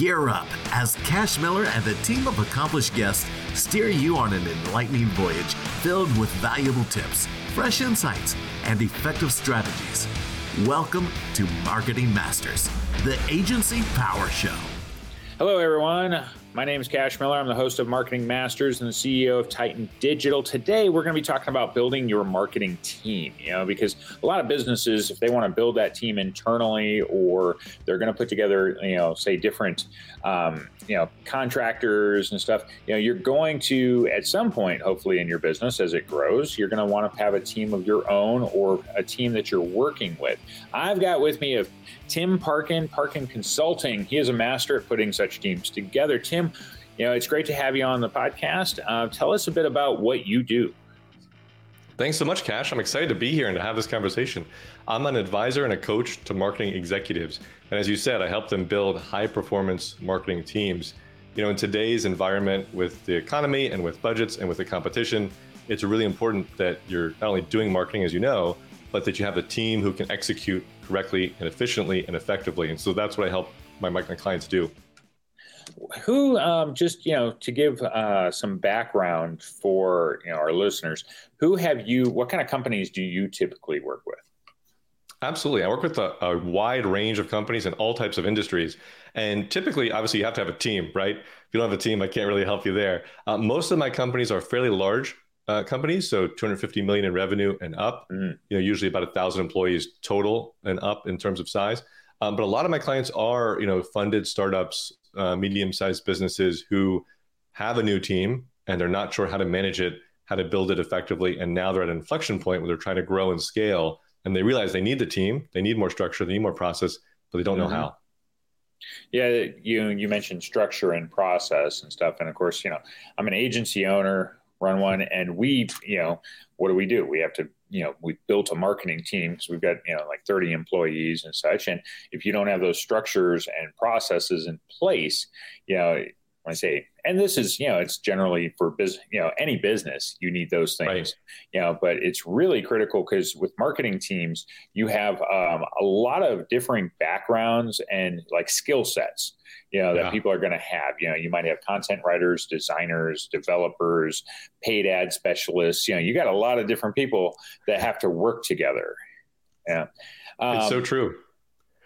Gear up as Cash Miller and a team of accomplished guests steer you on an enlightening voyage filled with valuable tips, fresh insights, and effective strategies. Welcome to Marketing Masters, the Agency Power Show. Hello, everyone. My name is Cash Miller. I'm the host of Marketing Masters and the CEO of Titan Digital. Today, we're going to be talking about building your marketing team. You know, because a lot of businesses, if they want to build that team internally, or they're going to put together, you know, say different, um, you know, contractors and stuff. You know, you're going to at some point, hopefully, in your business as it grows, you're going to want to have a team of your own or a team that you're working with. I've got with me a Tim Parkin, Parkin Consulting. He is a master at putting such teams together. Tim, you know, it's great to have you on the podcast. Uh, tell us a bit about what you do. Thanks so much, Cash. I'm excited to be here and to have this conversation. I'm an advisor and a coach to marketing executives. And as you said, I help them build high performance marketing teams. You know, in today's environment with the economy and with budgets and with the competition, it's really important that you're not only doing marketing, as you know, but that you have a team who can execute correctly and efficiently and effectively. And so that's what I help my, my clients do. Who, um, just you know, to give uh, some background for you know our listeners, who have you? What kind of companies do you typically work with? Absolutely. I work with a, a, wide range of companies in all types of industries. And typically, obviously, you have to have a team, right? If you don't have a team, I can't really help you there. Uh, most of my companies are fairly large uh, companies, so 250 million in revenue and up. Mm. You know, usually about a thousand employees total and up in terms of size. Um, but a lot of my clients are, you know, funded startups, uh, medium-sized businesses who have a new team and they're not sure how to manage it, how to build it effectively, and now they're at an inflection point where they're trying to grow and scale, and they realize they need the team, they need more structure, they need more process, but they don't mm-hmm. know how. Yeah, you you mentioned structure and process and stuff, and of course, you know, I'm an agency owner run one. And we, you know, what do we do? We have to, you know, we built a marketing team because we've got, you know, like 30 employees and such. And if you don't have those structures and processes in place, you know, when I say, and this is, you know, it's generally for business, you know, any business, you need those things, right. you know, but it's really critical because with marketing teams, you have um, a lot of differing backgrounds and like skill sets, you know, that yeah. people are going to have. You know, you might have content writers, designers, developers, paid ad specialists. You know, you got a lot of different people that have to work together. Yeah. Um, it's so um, true.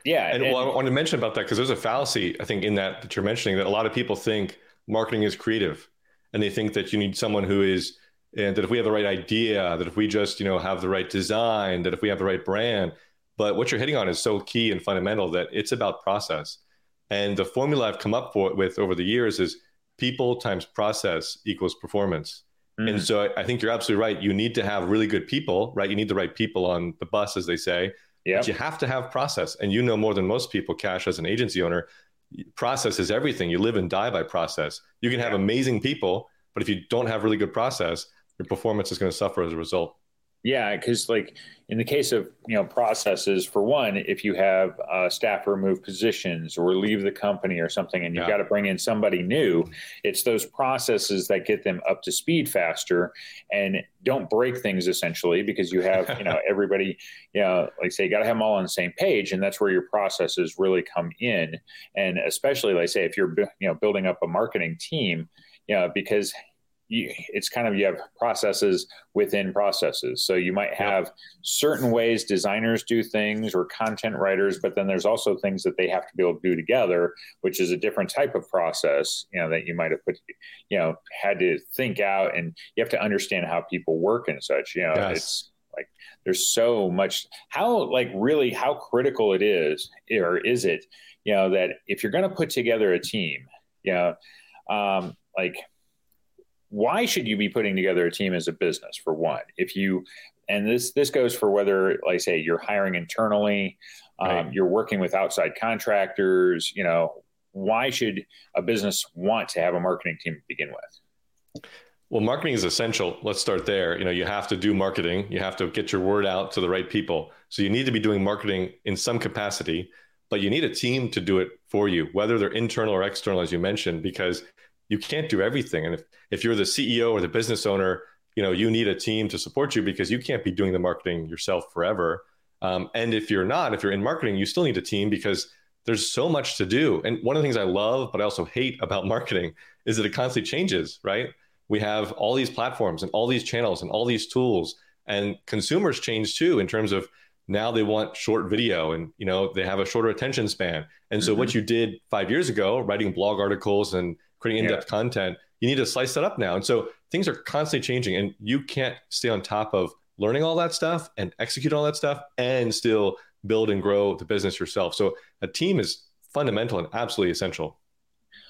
Yeah. And, and well, I want to mention about that because there's a fallacy, I think, in that that you're mentioning that a lot of people think marketing is creative and they think that you need someone who is, and that if we have the right idea, that if we just, you know, have the right design, that if we have the right brand, but what you're hitting on is so key and fundamental that it's about process. And the formula I've come up for, with over the years is people times process equals performance. Mm. And so I, I, think you're absolutely right. You need to have really good people, right? You need the right people on the bus, as they say. Yep. But you have to have process. And you know more than most people, Cash, as an agency owner, process is everything. You live and die by process. You can have amazing people, but if you don't have really good process, your performance is going to suffer as a result. Yeah, because like in the case of you know processes, for one, if you have uh, staff remove positions or leave the company or something, and you've yeah. got to bring in somebody new, it's those processes that get them up to speed faster and don't break things essentially because you have you know everybody you know like say you got to have them all on the same page, and that's where your processes really come in, and especially like say if you're you know building up a marketing team, you know because you, it's kind of you have processes within processes. So you might have yep. certain ways designers do things or content writers, but then there's also things that they have to be able to do together, which is a different type of process, you know, that you might have put, you know, had to think out and you have to understand how people work and such. You know, yes. it's like there's so much how like really how critical it is or is it, you know, that if you're going to put together a team, you know, um, like why should you be putting together a team as a business for one? If you and this this goes for whether like say you're hiring internally um, right. you're working with outside contractors you know why should a business want to have a marketing team to begin with? Well marketing is essential. Let's start there. You know you have to do marketing. You have to get your word out to the right people. So you need to be doing marketing in some capacity but you need a team to do it for you whether they're internal or external as you mentioned because you can't do everything. And if, if you're the CEO or the business owner, you know, you need a team to support you because you can't be doing the marketing yourself forever. Um, and if you're not, if you're in marketing, you still need a team because there's so much to do. And one of the things I love, but I also hate about marketing is that it constantly changes, right? We have all these platforms and all these channels and all these tools and consumers change too in terms of now they want short video and you know they have a shorter attention span and so mm-hmm. what you did five years ago writing blog articles and creating in-depth yeah. content you need to slice that up now. And so things are constantly changing and you can't stay on top of learning all that stuff and execute all that stuff and still build and grow the business yourself. So a team is fundamental and absolutely essential.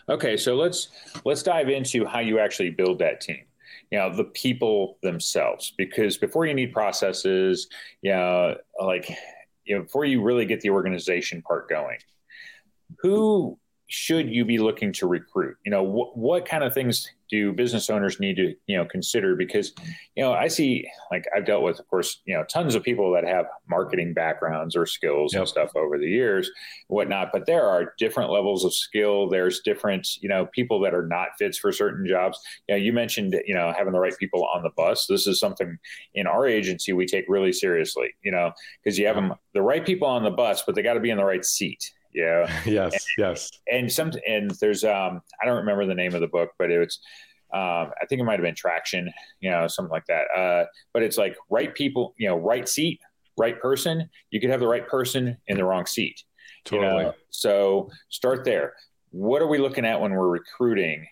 Okay so let's let's dive into how you actually build that team. You know the people themselves because before you need processes you know like you know before you really get the organization part going who should you be looking to recruit? You know, wh- what kind of things do business owners need to, you know, consider? Because, you know, I see, like I've dealt with, of course, you know, tons of people that have marketing backgrounds or skills yep. and stuff over the years, whatnot. But there are different levels of skill. There's different, you know, people that are not fits for certain jobs. You know, you mentioned, you know, having the right people on the bus. This is something in our agency we take really seriously. You know, because you have them the right people on the bus, but they got to be in the right seat yeah. yes. And, yes. And some and there's um I don't remember the name of the book, but it was um, I think it might have been Traction, you know, something like that. Uh, but it's like right people, you know, right seat, right person. You could have the right person in the wrong seat. Totally. You know? So start there. What are we looking at when we're recruiting?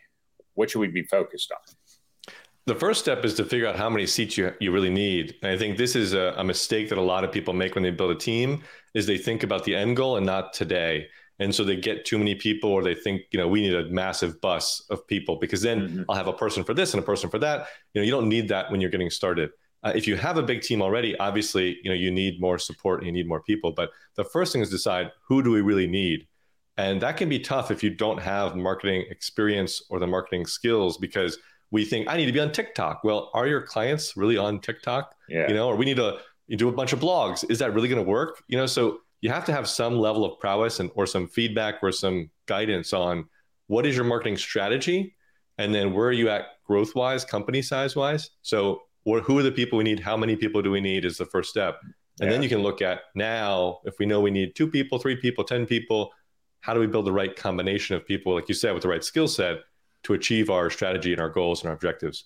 What should we be focused on? The first step is to figure out how many seats you, you really need. And I think this is a, a mistake that a lot of people make when they build a team is they think about the end goal and not today. And so they get too many people or they think, you know, we need a massive bus of people because then mm-hmm. I'll have a person for this and a person for that. You know, you don't need that when you're getting started. Uh, if you have a big team already, obviously, you know, you need more support and you need more people. But the first thing is decide who do we really need? And that can be tough if you don't have marketing experience or the marketing skills because – we think I need to be on TikTok. Well, are your clients really on TikTok? Yeah. You know, or we need to do a bunch of blogs. Is that really going to work? You know, so you have to have some level of prowess and or some feedback or some guidance on what is your marketing strategy, and then where are you at growth wise, company size wise. So, who are the people we need? How many people do we need? Is the first step, and yeah. then you can look at now if we know we need two people, three people, ten people. How do we build the right combination of people, like you said, with the right skill set? to achieve our strategy and our goals and our objectives?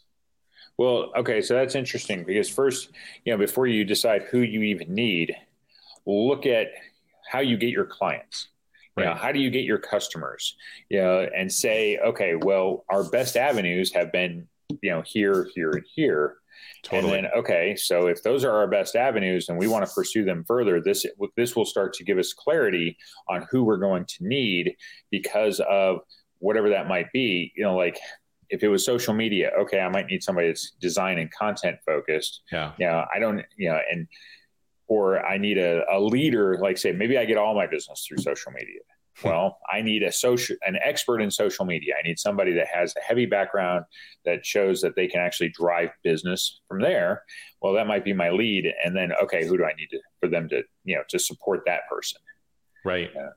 Well, okay, so that's interesting because first, you know, before you decide who you even need, look at how you get your clients. Right. You know, how do you get your customers? You know, and say, okay, well, our best avenues have been, you know, here, here, and here. Totally. And then, okay, so if those are our best avenues and we want to pursue them further, this this will start to give us clarity on who we're going to need because of whatever that might be, you know, like if it was social media, okay, I might need somebody that's design and content focused. Yeah. Yeah. I don't, you know, and, or I need a, a leader, like say, maybe I get all my business through social media. Hmm. Well, I need a social, an expert in social media. I need somebody that has a heavy background that shows that they can actually drive business from there. Well, that might be my lead. And then, okay, who do I need to, for them to, you know, to support that person? Right. Yeah.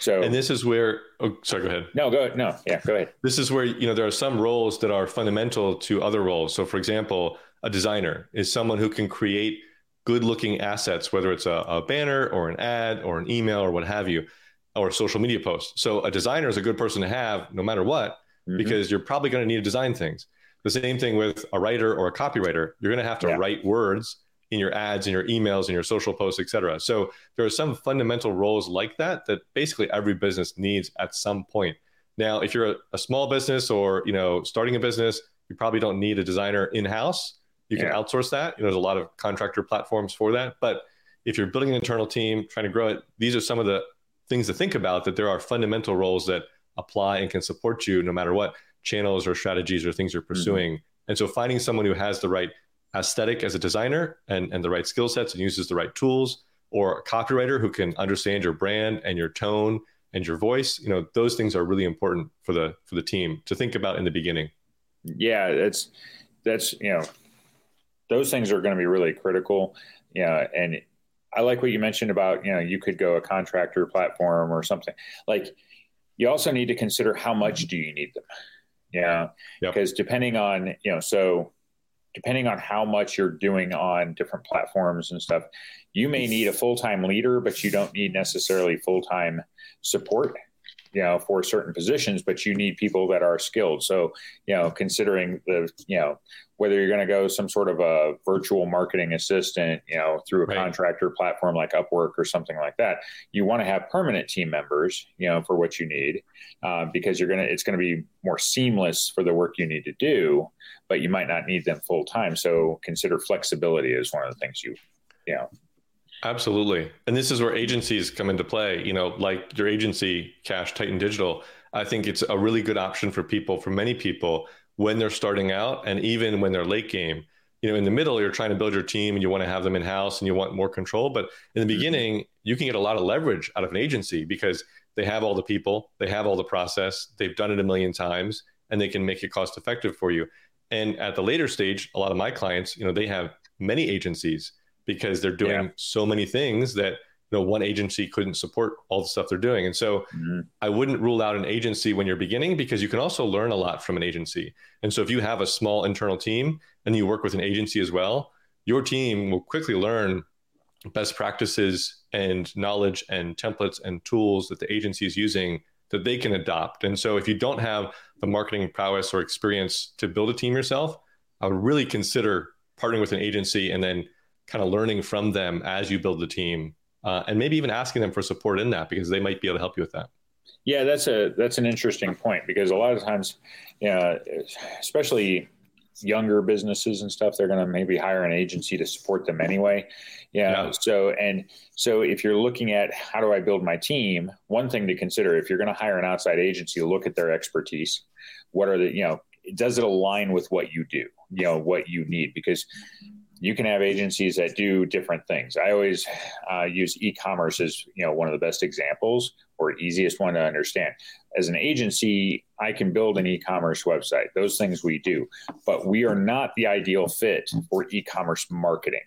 So, and this is where, oh, sorry, go ahead. No, go ahead. No, yeah, go ahead. This is where, you know, there are some roles that are fundamental to other roles. So, for example, a designer is someone who can create good looking assets, whether it's a, a banner or an ad or an email or what have you, or a social media post. So, a designer is a good person to have no matter what, mm-hmm. because you're probably going to need to design things. The same thing with a writer or a copywriter. You're going to have to yeah. write words in your ads in your emails in your social posts etc so there are some fundamental roles like that that basically every business needs at some point now if you're a, a small business or you know starting a business you probably don't need a designer in-house you can yeah. outsource that you know, there's a lot of contractor platforms for that but if you're building an internal team trying to grow it these are some of the things to think about that there are fundamental roles that apply and can support you no matter what channels or strategies or things you're mm-hmm. pursuing mm-hmm. and so finding someone who has the right aesthetic as a designer and, and the right skill sets and uses the right tools, or a copywriter who can understand your brand and your tone and your voice, you know, those things are really important for the for the team to think about in the beginning. Yeah, that's that's you know, those things are going to be really critical. Yeah, and I like what you mentioned about you know you could go a contractor platform or something like. You also need to consider how much do you need them. Yeah, because yep. depending on you know, so depending on how much you're doing on different platforms and stuff, you may need a full time leader, but you don't need necessarily full time support you know for certain positions but you need people that are skilled so you know considering the you know whether you're going to go some sort of a virtual marketing assistant you know through a right. contractor platform like upwork or something like that you want to have permanent team members you know for what you need uh, because you're going to it's going to be more seamless for the work you need to do but you might not need them full time so consider flexibility as one of the things you you know Absolutely. And this is where agencies come into play, you know, like your agency, Cash Titan Digital. I think it's a really good option for people, for many people, when they're starting out and even when they're late game. You know, in the middle, you're trying to build your team and you want to have them in house and you want more control. But in the mm-hmm. beginning, you can get a lot of leverage out of an agency because they have all the people, they have all the process, they've done it a million times, and they can make it cost effective for you. And at the later stage, a lot of my clients, you know, they have many agencies because they're doing yeah. so many things that you know one agency couldn't support all the stuff they're doing and so mm-hmm. i wouldn't rule out an agency when you're beginning because you can also learn a lot from an agency and so if you have a small internal team and you work with an agency as well your team will quickly learn best practices and knowledge and templates and tools that the agency is using that they can adopt and so if you don't have the marketing prowess or experience to build a team yourself i would really consider partnering with an agency and then kind of learning from them as you build the team uh, and maybe even asking them for support in that because they might be able to help you with that. Yeah that's a that's an interesting point because a lot of times you know, especially younger businesses and stuff they're going to maybe hire an agency to support them anyway. Yeah. yeah. so and so if you're looking at how do i build my team one thing to consider if you're going to hire an outside agency look at their expertise. What are the you know does it align with what you do you know what you need? Because you can have agencies that do different things. I always uh, use e-commerce as you know one of the best examples or easiest one to understand. As an agency, I can build an e-commerce website. Those things we do, but we are not the ideal fit for e-commerce marketing.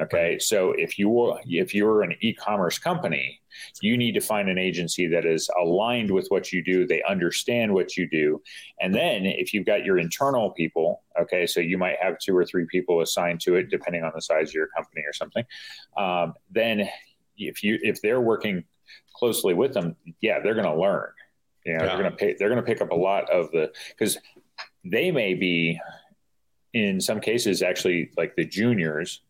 Okay, so if you were if you're an e-commerce company, you need to find an agency that is aligned with what you do. They understand what you do, and then if you've got your internal people, okay, so you might have two or three people assigned to it, depending on the size of your company or something. Um, then if you if they're working closely with them, yeah, they're going to learn. You know, yeah. they're going to pay. They're going to pick up a lot of the because they may be in some cases actually like the juniors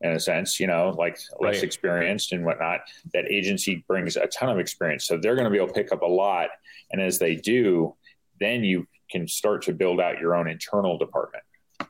in a sense, you know, like less right. experienced and whatnot. That agency brings a ton of experience. So they're going to be able to pick up a lot. And as they do, then you can start to build out your own internal department.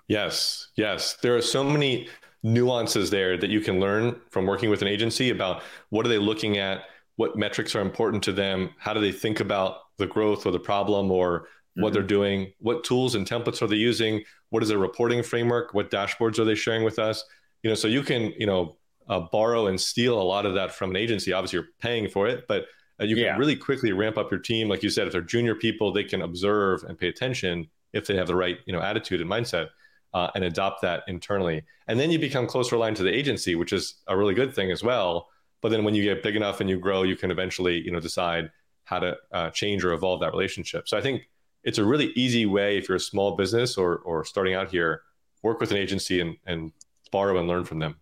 Yes. Yes. There are so many nuances there that you can learn from working with an agency about what are they looking at, what metrics are important to them, how do they think about the growth or the problem or what mm-hmm. they're doing, what tools and templates are they using, what is their reporting framework, what dashboards are they sharing with us? You know so you can you know uh, borrow and steal a lot of that from an agency. Obviously you're paying for it but uh, you can yeah. really quickly ramp up your team. Like you said if they're junior people they can observe and pay attention if they have the right you know attitude and mindset uh, and adopt that internally. And then you become closer aligned to the agency which is a really good thing as well. But then when you get big enough and you grow you can eventually you know decide how to uh, change or evolve that relationship. So i think it's a really easy way if you're a small business or or starting out here work with an agency and, and borrow and learn from them.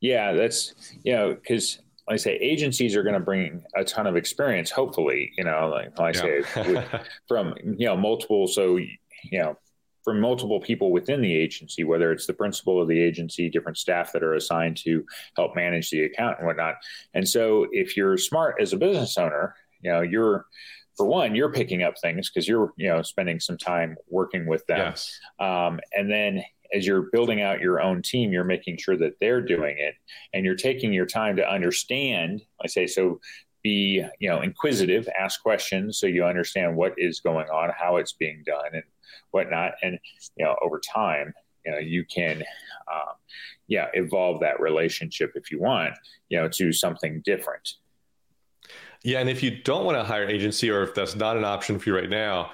Yeah, that's you know because like I say agencies are going to bring a ton of experience. Hopefully, you know, like, like I yeah. say from you know multiple. So you know from multiple people within the agency, whether it's the principal of the agency, different staff that are assigned to help manage the account and whatnot. And so, if you're smart as a business owner, you know, you're for one, you're picking up things because you're you know spending some time working with them, yes. um, and then as you're building out your own team, you're making sure that they're doing it and you're taking your time to understand. I say, so be, you know, inquisitive, ask questions so you understand what is going on, how it's being done and whatnot. And, you know, over time, you know, you can, um, yeah, evolve that relationship if you want, you know, to something different. Yeah. And if you don't want to hire an agency or if that's not an option for you right now,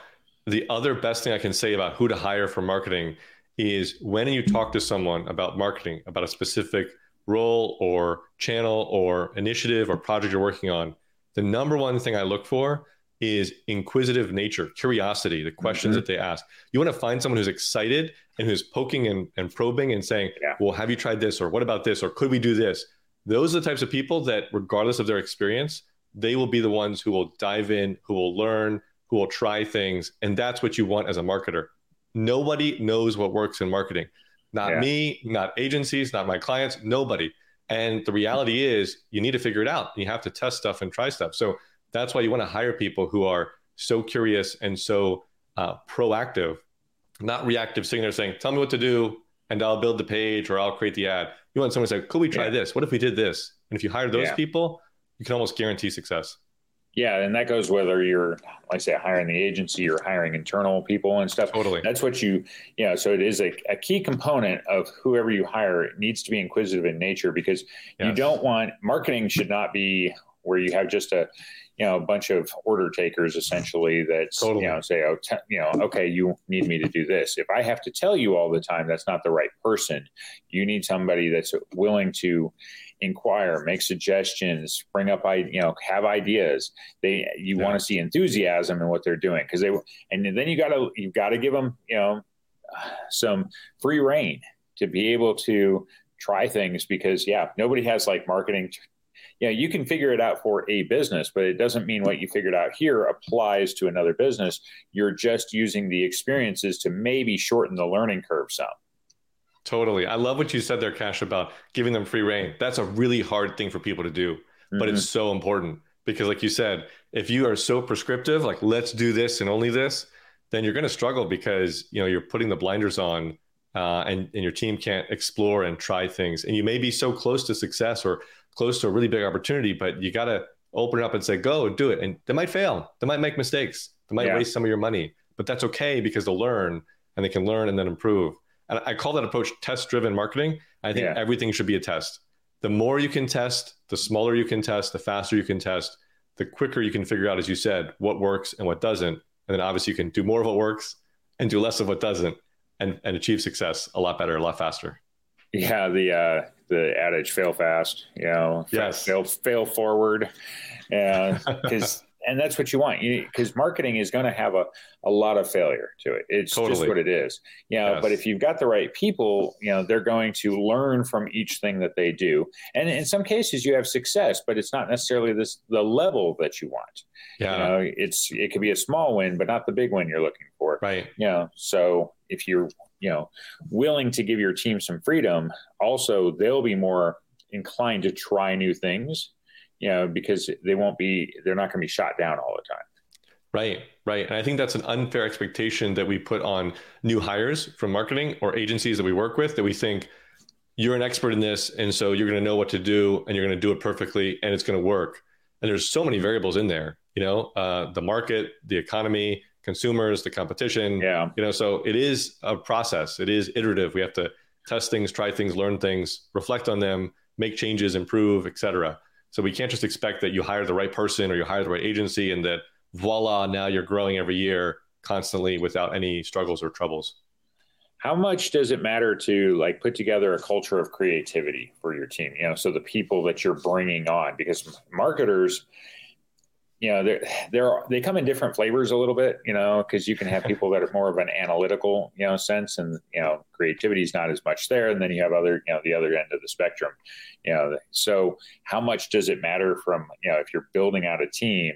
the other best thing I can say about who to hire for marketing is when you talk to someone about marketing, about a specific role or channel or initiative or project you're working on, the number one thing I look for is inquisitive nature, curiosity, the questions mm-hmm. that they ask. You want to find someone who's excited and who's poking and, and probing and saying, yeah. well, have you tried this? Or what about this? Or could we do this? Those are the types of people that, regardless of their experience, they will be the ones who will dive in, who will learn, who will try things. And that's what you want as a marketer. Nobody knows what works in marketing. Not yeah. me, not agencies, not my clients, nobody. And the reality is, you need to figure it out. You have to test stuff and try stuff. So that's why you want to hire people who are so curious and so uh, proactive, not reactive, sitting there saying, "Tell me what to do, and I'll build the page or I'll create the ad." You want someone to say, "Could we try yeah. this? What if we did this?" And if you hire those yeah. people, you can almost guarantee success. Yeah, and that goes whether you're, like I say, hiring the agency or hiring internal people and stuff. Totally. That's what you, you know, so it is a, a key component of whoever you hire it needs to be inquisitive in nature because yes. you don't want marketing should not be where you have just a, you know, a bunch of order takers essentially that totally. you know say, oh, you know, okay, you need me to do this. If I have to tell you all the time, that's not the right person. You need somebody that's willing to inquire, make suggestions, bring up, I you know, have ideas. They you yeah. want to see enthusiasm in what they're doing because they and then you got to you've got to give them you know some free reign to be able to try things because yeah nobody has like marketing you know you can figure it out for a business but it doesn't mean what you figured out here applies to another business you're just using the experiences to maybe shorten the learning curve some Totally. I love what you said there, Cash, about giving them free reign. That's a really hard thing for people to do, mm-hmm. but it's mm-hmm. so important because, like you said, if you are so prescriptive, like let's do this and only this, then you're going to struggle because you know you're putting the blinders on, uh, and and your team can't explore and try things. And you may be so close to success or close to a really big opportunity, but you got to open it up and say, "Go do it." And they might fail. They might make mistakes. They might yeah. waste some of your money, but that's okay because they'll learn and they can learn and then improve. And I call that approach test driven marketing. I think yeah. everything should be a test. The more you can test, the smaller you can test, the faster you can test, the quicker you can figure out, as you said, what works and what doesn't. And then obviously you can do more of what works and do less of what doesn't and, and achieve success a lot better, a lot faster. Yeah, the uh, the adage "fail fast," you know, yes. fail fail forward, and because and that's what you want. Because marketing is going to have a, a lot of failure to it. It's totally. just what it is. You know yes. but if you've got the right people you know they're going to learn from each thing that they do. And in some cases you have success but it's not necessarily this the level that you want. Yeah. you know it's it could be a small win but not the big win you're looking for. Right. You know so if you're you know willing to give your team some freedom also they'll be more inclined to try new things you know, because they won't be, they're not going to be shot down all the time. Right, right. And I think that's an unfair expectation that we put on new hires from marketing or agencies that we work with that we think you're an expert in this. And so you're going to know what to do and you're going to do it perfectly and it's going to work. And there's so many variables in there, you know, uh, the market, the economy, consumers, the competition. Yeah. You know, so it is a process. It is iterative. We have to test things, try things, learn things, reflect on them, make changes, improve, et cetera. So we can't just expect that you hire the right person or you hire the right agency and that voila, now you're growing every year constantly without any struggles or troubles. How much does it matter to like put together a culture of creativity for your team? You know, so the people that you're bringing on, because marketers, you know they're they're they come in different flavors a little bit you know because you can have people that are more of an analytical you know sense and you know creativity is not as much there. And then you have other you know the other end of the spectrum you know. So how much does it matter from you know if you're building out a team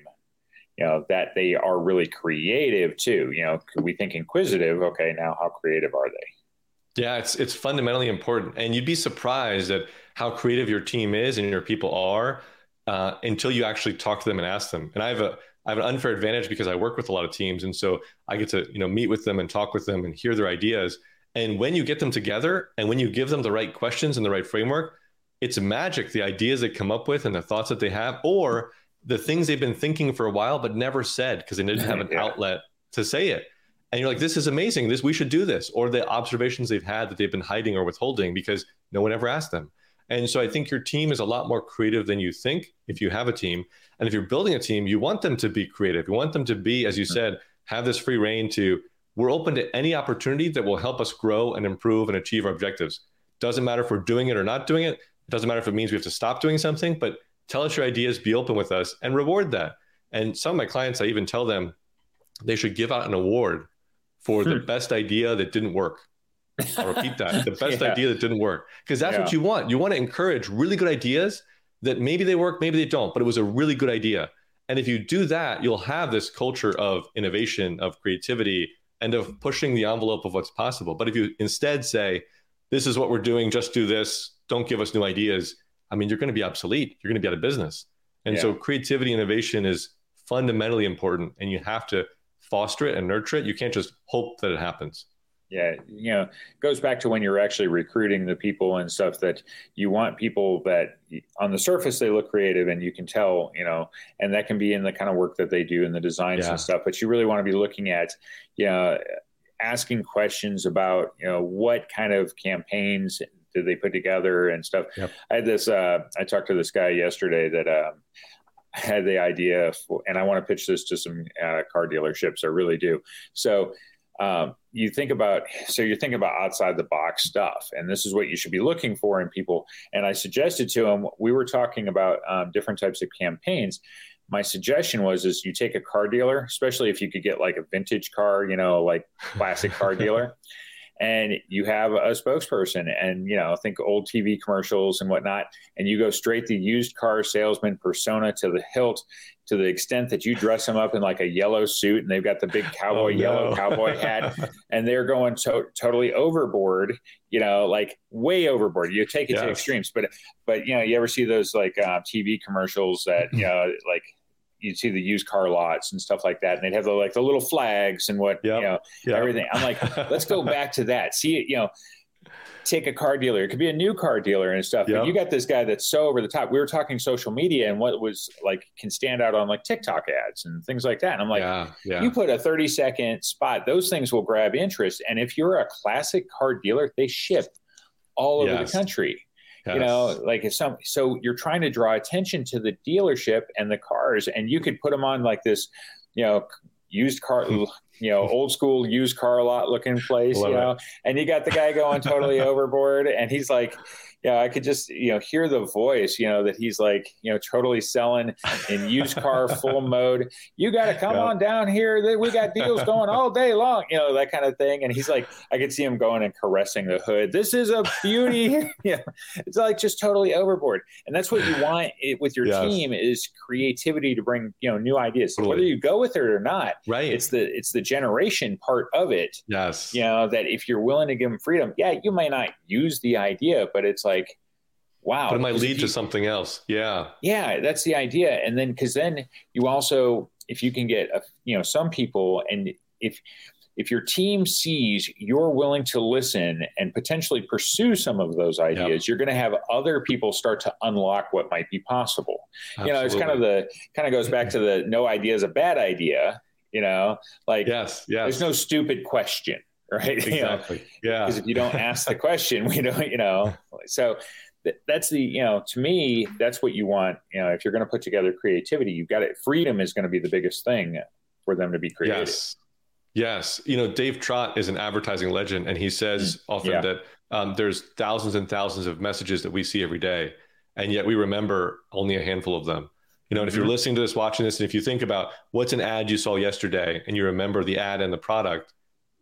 you know that they are really creative too you know? We think inquisitive? Okay now how creative are they? Yeah it's it's fundamentally important. And you'd be surprised at how creative your team is and your people are uh, until you actually talk to them and ask them. And I have a I have an unfair advantage because I work with a lot of teams, and so I get to you know meet with them and talk with them and hear their ideas. And when you get them together and when you give them the right questions and the right framework, it's magic the ideas they come up with and the thoughts that they have, or the things they've been thinking for a while but never said because they didn't have an yeah. outlet to say it. And you're like, this is amazing. This we should do this, or the observations they've had that they've been hiding or withholding because no one ever asked them. And so I think your team is a lot more creative than you think if you have a team. And if you're building a team, you want them to be creative. You want them to be, as you said, have this free reign to, we're open to any opportunity that will help us grow and improve and achieve our objectives. Doesn't matter if we're doing it or not doing it. It doesn't matter if it means we have to stop doing something, but tell us your ideas, be open with us, and reward that. And some of my clients, I even tell them they should give out an award for hmm. the best idea that didn't work I'll repeat that. The best yeah. idea that didn't work. Because that's yeah. what you want. You want to encourage really good ideas that maybe they work, maybe they don't, but it was a really good idea. And if you do that, you'll have this culture of innovation, of creativity, and of pushing the envelope of what's possible. But if you instead say, this is what we're doing, just do this, don't give us new ideas, I mean, you're going to be obsolete. You're going to be out of business. And yeah. so creativity, innovation is fundamentally important, and you have to foster it and nurture it. You can't just hope that it happens. Yeah, you know, goes back to when you're actually recruiting the people and stuff that you want people that on the surface they look creative and you can tell, you know, and that can be in the kind of work that they do in the designs yeah. and stuff. But you really want to be looking at, you know, asking questions about, you know, what kind of campaigns did they put together and stuff. Yep. I had this, uh, I talked to this guy yesterday that, um, had the idea for, and I want to pitch this to some uh, car dealerships. I really do. So um, you think about so you're thinking about outside the box stuff and this is what you should be looking for in people. And i suggested to him we were talking about um, different types of campaigns. My suggestion was is you take a car dealer especially if you could get like a vintage car you know like classic car dealer and you have a spokesperson and you know think old tv commercials and whatnot and you go straight the used car salesman persona to the hilt to the extent that you dress them up in like a yellow suit and they've got the big cowboy oh, no. yellow cowboy hat and they're going to- totally overboard you know like way overboard you take it yes. to extremes but but you know you ever see those like uh, tv commercials that you know like you'd see the used car lots and stuff like that, and they'd have the like the little flags and what yep. you know yep. everything. I'm like, let's go back to that. See it, you know. Take a car dealer. It could be a new car dealer and stuff. Yep. But you got this guy that's so over the top. We were talking social media and what was like can stand out on like TikTok ads and things like that. And I'm like, yeah, yeah. you put a 30 second spot, those things will grab interest. And if you're a classic car dealer, they ship all over yes. the country. Yes. You know, like if some, so you're trying to draw attention to the dealership and the cars, and you could put them on like this, you know, used car, you know, old school used car lot looking place, Love you know, it. and you got the guy going totally overboard, and he's like, yeah, I could just you know hear the voice, you know, that he's like you know totally selling in used car full mode. You got to come yeah. on down here. We got deals going all day long, you know that kind of thing. And he's like, I could see him going and caressing the hood. This is a beauty. yeah, it's like just totally overboard. And that's what you want it, with your yes. team is creativity to bring you know new ideas. Totally. Whether you go with it or not, right? It's the it's the generation part of it. Yes, you know that if you're willing to give them freedom, yeah, you may not use the idea, but it's like, wow. But it might lead you, to something else. Yeah. Yeah, that's the idea. And then because then you also, if you can get a, you know some people, and if if your team sees you're willing to listen and potentially pursue some of those ideas, yep. you're going to have other people start to unlock what might be possible. Absolutely. You know, it's kind of the kind of goes back to the no idea is a bad idea. You know, like yes, yes. There's no stupid question right? Exactly. You know? Yeah. Because if you don't ask the question, we don't, you know. So that's the, you know, to me, that's what you want. You know, if you're going to put together creativity, you've got it. Freedom is going to be the biggest thing for them to be creative. Yes. Yes. You know, Dave Trott is an advertising legend, and he says mm. often yeah. that um, there's thousands and thousands of messages that we see every day, and yet we remember only a handful of them. You know, and if you're mm-hmm. listening to this, watching this, and if you think about what's an ad you saw yesterday and you remember the ad and the product,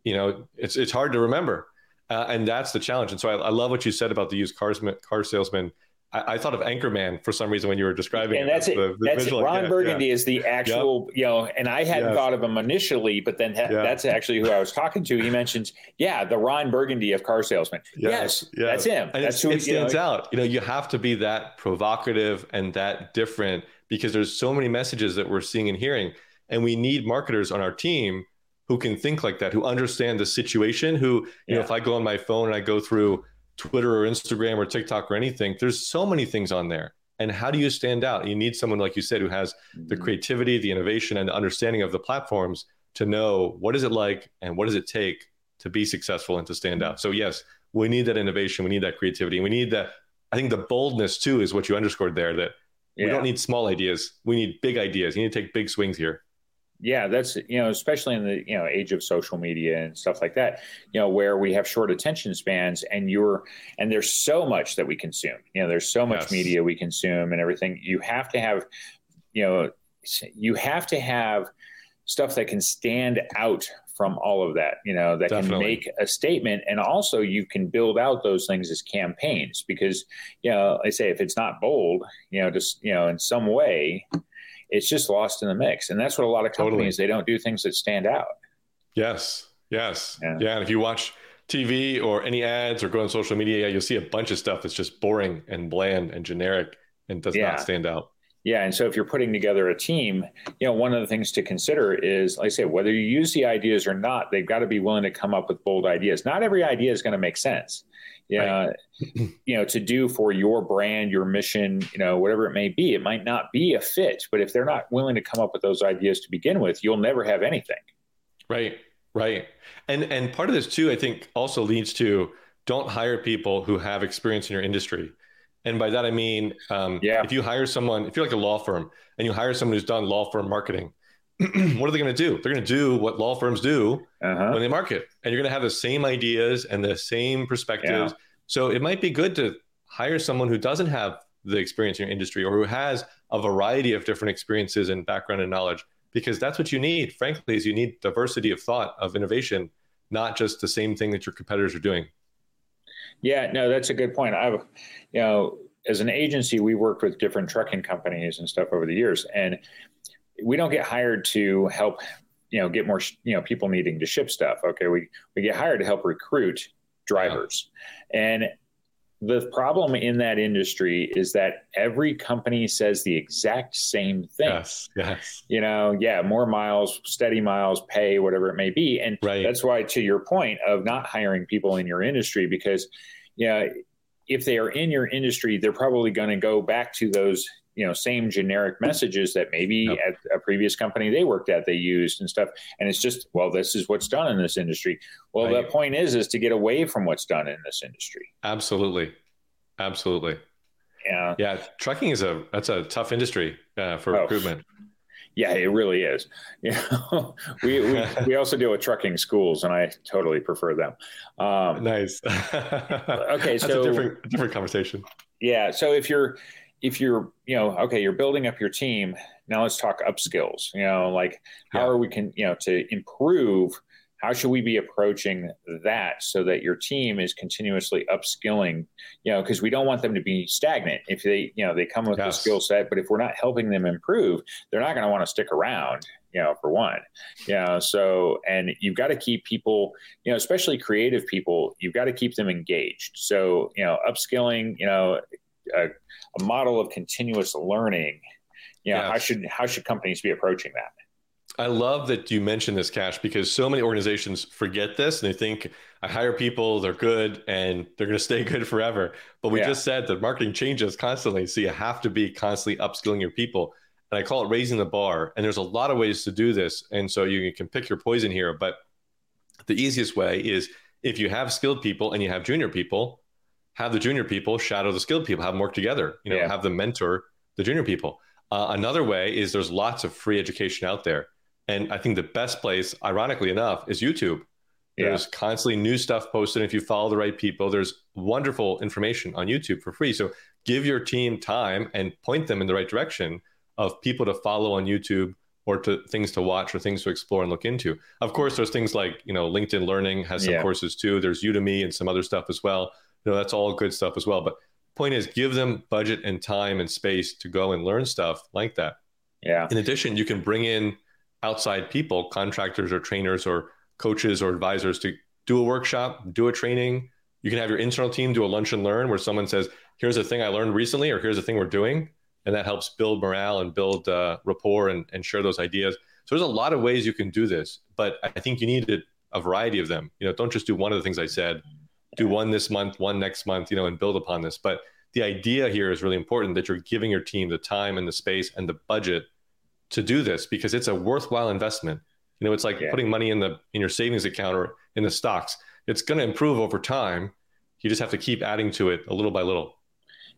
you know, it's it's hard to remember, uh, and that's the challenge. And so I, I, love what you said about the used cars car salesman. I, I, thought of Anchorman for some reason when you were describing. And that's it. The, the that's it. Ron yeah, Burgundy yeah. is the actual, yep. you know, and I hadn't yes. thought of him initially, but then yeah. that's actually who I was talking to. He mentions, yeah, the Ron Burgundy of car salesman. Yes, yes, yes. that's him. And that's who, it stands know, out. You know, you have to be that provocative and that different because there's so many messages that we're seeing and hearing, and we need marketers on our team who can think like that, who understand the situation, who, you yeah. know, if I go on my phone and I go through Twitter or Instagram or TikTok or anything, there's so many things on there. And how do you stand out? You need someone, like you said, who has the mm-hmm. creativity, the innovation, and the understanding of the platforms to know what is it like and what does it take to be successful and to stand out. So, yes, we need that innovation. We need that creativity. We need that. I think the boldness, too, is what you underscored there that yeah. we don't need small ideas. We need big ideas. You need to take big swings here yeah that's you know especially in the you know age of social media and stuff like that you know where we have short attention spans and you're and there's so much that we consume you know there's so much yes. media we consume and everything you have to have you know you have to have stuff that can stand out from all of that, you know, that Definitely. can make a statement. And also you can build out those things as campaigns because, you know, I say if it's not bold, you know, just, you know, in some way, it's just lost in the mix. And that's what a lot of companies, totally. they don't do things that stand out. Yes. Yes. Yeah. yeah. And if you watch TV or any ads or go on social media, you'll see a bunch of stuff that's just boring and bland and generic and does yeah. not stand out. Yeah, and so if you're putting together a team, you know, one of the things to consider is, like I say, whether you use the ideas or not, they've got to be willing to come up with bold ideas. Not every idea is going to make sense. Yeah, right. you know, to do for your brand, your mission, you know, whatever it may be, it might not be a fit. But if they're not willing to come up with those ideas to begin with, you'll never have anything. Right, right, and and part of this too, I think, also leads to don't hire people who have experience in your industry and by that I mean, um, yeah. if you hire someone, if you're like a law firm and you hire someone who's done law firm marketing, what are they going to do? They're going to do what law firms do uh-huh. when they market, and you're going to have the same ideas and the same perspectives. Yeah. So it might be good to hire someone who doesn't have the experience in your industry or who has a variety of different experiences and background and knowledge, because that's what you need. Frankly, is you need diversity of thought, of innovation, not just the same thing that your competitors are doing. Yeah, no, that's a good point. I've, you know, as an agency, we worked with different trucking companies and stuff over the years, and we don't get hired to help, you know, get more, you know, people needing to ship stuff. Okay, we we get hired to help recruit drivers, yeah. and the problem in that industry is that every company says the exact same thing. Yes, yes. You know, yeah, more miles, steady miles, pay, whatever it may be. And right. that's why, to your point of not hiring people in your industry, because, yeah, if they are in your industry, they're probably going to go back to those you know same generic messages that maybe yep. at a previous company they worked at they used and stuff and it's just well this is what's done in this industry well right. the point is is to get away from what's done in this industry absolutely absolutely yeah yeah trucking is a that's a tough industry uh, for oh. recruitment yeah, it really is. You know, we, we, we also deal with trucking schools, and I totally prefer them. Um, nice. okay, so different different conversation. Yeah, so if you're if you're you know okay you're building up your team now let's talk upskills you know like how yeah. are we can you know to improve how should we be approaching that so that your team is continuously upskilling you know because we don't want them to be stagnant if they you know they come with yes. a skill set but if we're not helping them improve they're not going to want to stick around you know for one you know so and you've got to keep people you know especially creative people you've got to keep them engaged so you know upskilling you know a, a model of continuous learning you know yes. how should how should companies be approaching that I love that you mentioned this, Cash, because so many organizations forget this and they think I hire people, they're good, and they're going to stay good forever. But we yeah. just said that marketing changes constantly. So you have to be constantly upskilling your people. And I call it raising the bar. And there's a lot of ways to do this. And so you can pick your poison here. But the easiest way is if you have skilled people and you have junior people, have the junior people shadow the skilled people, have them work together, you know, yeah. have them mentor the junior people. Uh, another way is there's lots of free education out there. And I think the best place, ironically enough, is YouTube. There's yeah. constantly new stuff posted. If you follow the right people, there's wonderful information on YouTube for free. So give your team time and point them in the right direction of people to follow on YouTube or to things to watch or things to explore and look into. Of course, there's things like, you know, LinkedIn Learning has some yeah. courses too. There's Udemy and some other stuff as well. You know, that's all good stuff as well. But point is give them budget and time and space to go and learn stuff like that. Yeah. In addition, you can bring in outside people, contractors or trainers or coaches or advisors to do a workshop, do a training. You can have your internal team do a lunch and learn where someone says, here's a thing I learned recently, or here's a thing we're doing. And that helps build morale and build uh, rapport and, and share those ideas. So there's a lot of ways you can do this, but I think you need a variety of them. You know, don't just do one of the things I said. Do one this month, one next month, you know, and build upon this. But the idea here is really important that you're giving your team the time and the space and the budget to do this because it's a worthwhile investment. You know, it's like yeah. putting money in the in your savings account or in the stocks. It's going to improve over time. You just have to keep adding to it a little by little.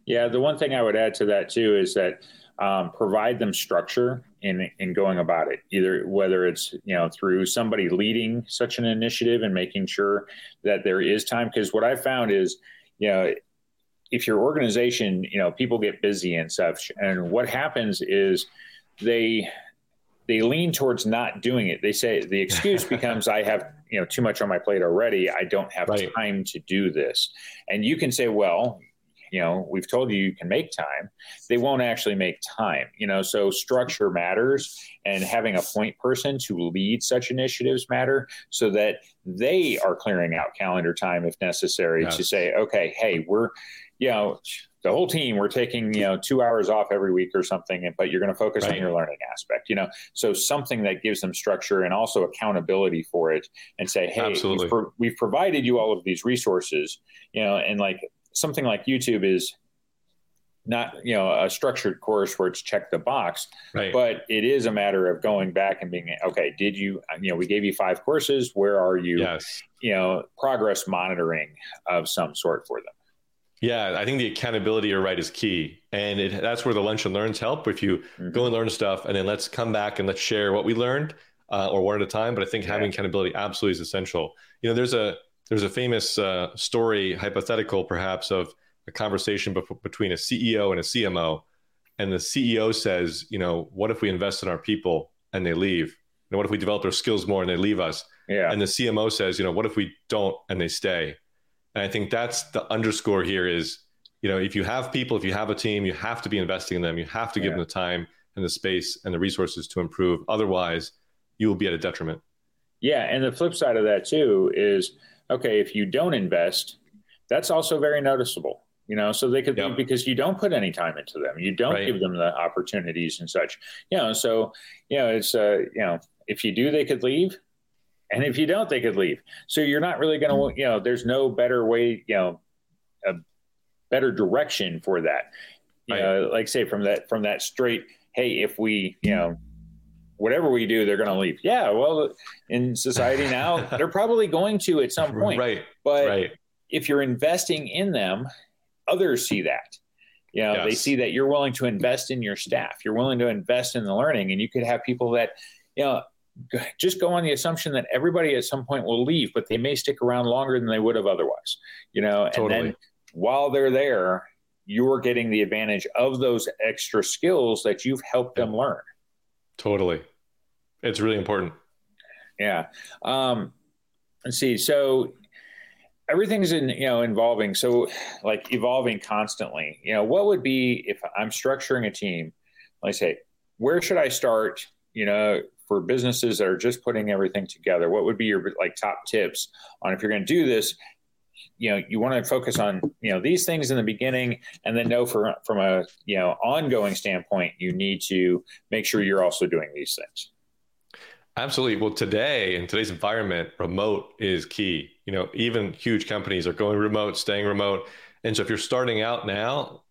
Yeah, the one thing I would add to that too is that um, provide them structure in in going about it. Either whether it's you know through somebody leading such an initiative and making sure that there is time. Because what I found is, you know, if your organization, you know, people get busy and such, and what happens is they they lean towards not doing it. They say the excuse becomes, I have, you know, too much on my plate already. I don't have right. time to do this. And you can say, well, you know, we've told you you can make time. They won't actually make time, you know, so structure matters and having a point person to lead such initiatives matter so that they are clearing out calendar time if necessary yes. to say, okay, hey, we're, you know, the whole team we're taking you know two hours off every week or something but you're going to focus right. on your learning aspect you know so something that gives them structure and also accountability for it and say hey we've, pro- we've, provided you all of these resources you know and like something like youtube is not you know a structured course where it's check the box right. but it is a matter of going back and being okay did you you know we gave you five courses where are you yes. you know progress monitoring of some sort for them yeah, I think the accountability you're right is key, and it, that's where the lunch and learns help. If you mm-hmm. go and learn stuff, and then let's come back and let's share what we learned, uh, or one at a time. But I think yeah. having accountability absolutely is essential. You know, there's a there's a famous uh, story, hypothetical perhaps, of a conversation be- between a CEO and a CMO, and the CEO says, you know, what if we invest in our people and they leave? Know, what if we develop their skills more and they leave us? Yeah. And the CMO says, you know, what if we don't and they stay? And I think that's the underscore here is, you know, if you have people, if you have a team, you have to be investing in them. You have to give yeah. them the time and the space and the resources to improve. Otherwise, you will be at a detriment. Yeah. And the flip side of that, too, is okay, if you don't invest, that's also very noticeable. You know, so they could yep. because you don't put any time into them, you don't right. give them the opportunities and such. You know, so you know, it's uh, you know, if you do, they could leave and if you don't, they could leave. So you're not really going to, you know, there's no better way, you know, a better direction for that. You right. know, like say from that from that straight, hey, if we, you know, whatever we do, they're going to leave. Yeah, well, in society now, they're probably going to at some point. Right. But right. if you're investing in them, others see that. You know, yes. they see that you're willing to invest in your staff. You're willing to invest in the learning, and you could have people that, you know, just go on the assumption that everybody at some point will leave, but they may stick around longer than they would have otherwise. You know, totally. and then while they're there, you're getting the advantage of those extra skills that you've helped yeah. them learn. Totally. It's really important. Yeah. Um, let's see. So everything's in, you know, involving. So like evolving constantly, you know, what would be if I'm structuring a team, like say, where should I start? You know, for businesses that are just putting everything together, what would be your like top tips on if you're going to do this? You know, you want to focus on you know these things in the beginning, and then know for from a you know ongoing standpoint, you need to make sure you're also doing these things. Absolutely. Well, today in today's environment, remote is key. You know, even huge companies are going remote, staying remote. And so if you're starting out now,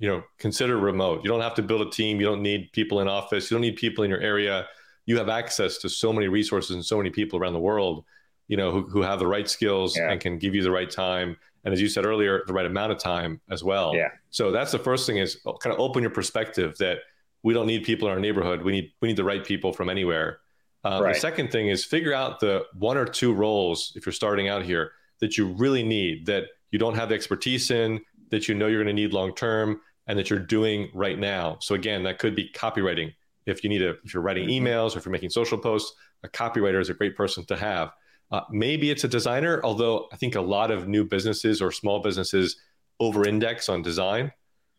you know, consider remote. You don't have to build a team. You don't need people in office. You don't need people in your area you have access to so many resources and so many people around the world, you know, who, who have the right skills yeah. and can give you the right time. And as you said earlier, the right amount of time as well. Yeah. So that's the first thing is kind of open your perspective that we don't need people in our neighborhood. We need, we need the right people from anywhere. Um, right. The second thing is figure out the one or two roles, if you're starting out here, that you really need, that you don't have the expertise in, that you know you're going to need long term, and that you're doing right now. So again, that could be copywriting, if you need a, if you're writing mm-hmm. emails or if you're making social posts, a copywriter is a great person to have. Uh, maybe it's a designer, although I think a lot of new businesses or small businesses over index on design.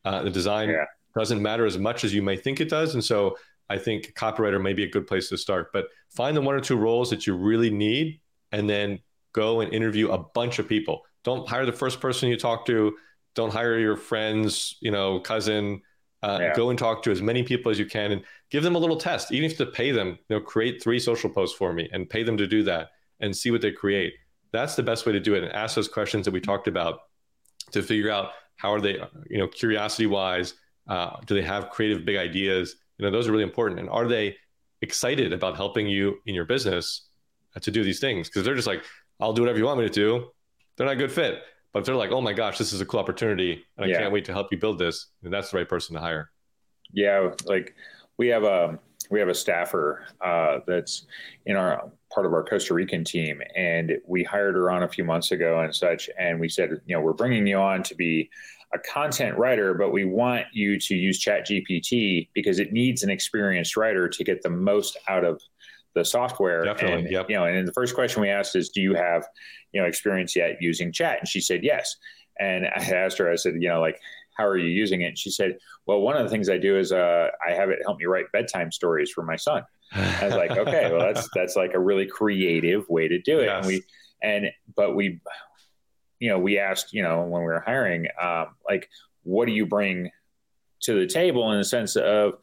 Uh, the design yeah. doesn't matter as much as you may think it does. And so I think copywriter may be a good place to start. But find the one or two roles that you really need and then go and interview a bunch of people. Don't hire the first person you talk to. Don't hire your friends, you know, cousin, uh, yeah. Go and talk to as many people as you can and give them a little test, even if to pay them, you know, create three social posts for me and pay them to do that and see what they create. That's the best way to do it. And ask those questions that we talked about to figure out how are they, you know, curiosity wise, uh, do they have creative big ideas? You know, those are really important. And are they excited about helping you in your business to do these things? Because they're just like, I'll do whatever you want me to do. They're not a good fit. But if they're like, oh my gosh, this is a cool opportunity, and I yeah. can't wait to help you build this, then that's the right person to hire. Yeah, like we have a we have a staffer uh, that's in our part of our Costa Rican team, and we hired her on a few months ago and such. And we said, you know, we're bringing you on to be a content writer, but we want you to use Chat GPT because it needs an experienced writer to get the most out of the software. Definitely. And, yep. You know, and the first question we asked is, do you have, you know, experience yet using chat? And she said, yes. And I asked her, I said, you know, like, how are you using it? And she said, well, one of the things I do is uh, I have it help me write bedtime stories for my son. I was like, okay, well, that's, that's like a really creative way to do it. Yes. And we, and, but we, you know, we asked, you know, when we were hiring, um, like, what do you bring to the table in the sense of,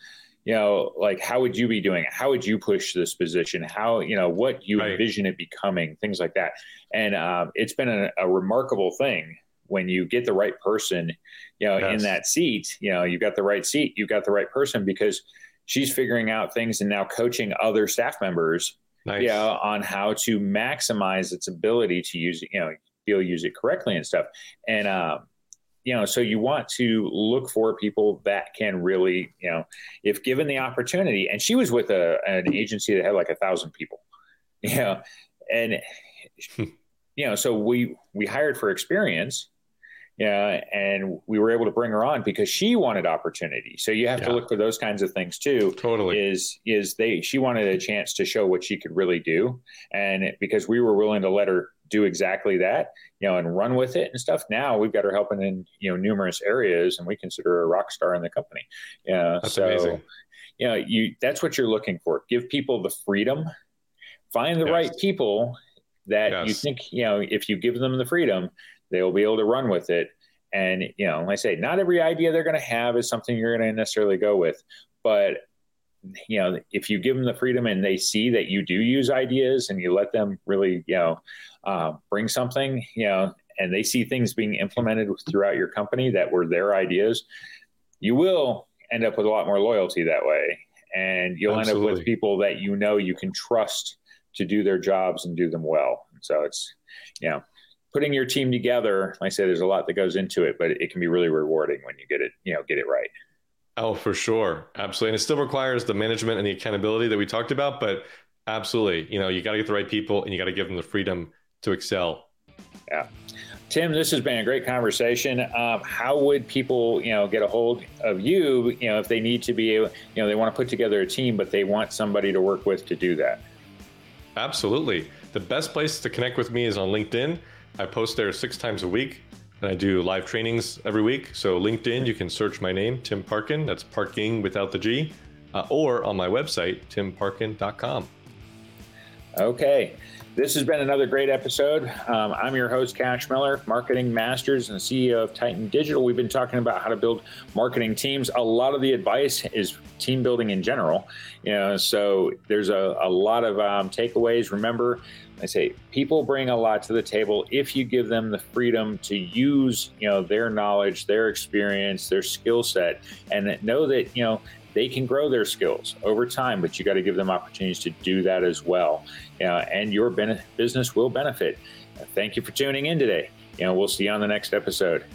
you know, like how would you be doing it? How would you push this position? How, you know, what you right. envision it becoming, things like that. And um, it's been a, a, remarkable thing when you get the right person, you know, yes. in that seat, you know, you've got the right seat, you've got the right person because she's figuring out things and now coaching other staff members, nice. you know, on how to maximize its ability to use, you know, able use it correctly and stuff. And, um, you know, so you want to look for people that can really, you know, if given the opportunity. And she was with a, an agency that had like a thousand people, you know, and you know, so we we hired for experience, yeah, and we were able to bring her on because she wanted opportunity. So you have yeah. to look for those kinds of things too. Totally is is they she wanted a chance to show what she could really do, and because we were willing to let her do exactly that, you know, and run with it and stuff. Now we've got her helping in you know numerous areas, and we consider her a rock star in the company. Yeah, that's so, amazing. You know, you that's what you're looking for. Give people the freedom, find the yes. right people that yes. you think you know if you give them the freedom, they will be able to run with it. And you know, like I say, not every idea they're going to have is something you're going to necessarily go with, but you know, if you give them the freedom and they see that you do use ideas and you let them really, you know, uh, bring something, you know, and they see things being implemented throughout your company that were their ideas, you will end up with a lot more loyalty that way. And you'll Absolutely. end up with people that you know you can trust to do their jobs and do them well. So it's, you know, putting your team together, like I say, there's a lot that goes into it, but it can be really rewarding when you get it, you know, get it right. Oh, for sure. Absolutely. And it still requires the management and the accountability that we talked about, but absolutely, you know, you got to get the right people and you got to give them the freedom to excel. Yeah. Tim, this has been a great conversation. Um, how would people, you know, get a hold of you, you know, if they need to be, you know, they want to put together a team, but they want somebody to work with to do that? Absolutely. The best place to connect with me is on LinkedIn. I post there six times a week and I do live trainings every week. So LinkedIn, you can search my name, Tim Parkin. That's parking without the G, uh, or on my website, timparkin.com. Okay. This has been another great episode. Um, I'm your host, Cash Miller, Marketing Masters and CEO of Titan Digital. We've been talking about how to build marketing teams. A lot of the advice is team building in general. You know, so there's a, a lot of um, takeaways. Remember, I say people bring a lot to the table if you give them the freedom to use, you know, their knowledge, their experience, their skill set, and know that you know they can grow their skills over time, but you got to give them opportunities to do that as well. And your ben- business will benefit. Thank you for tuning in today. You know, we'll see you on the next episode.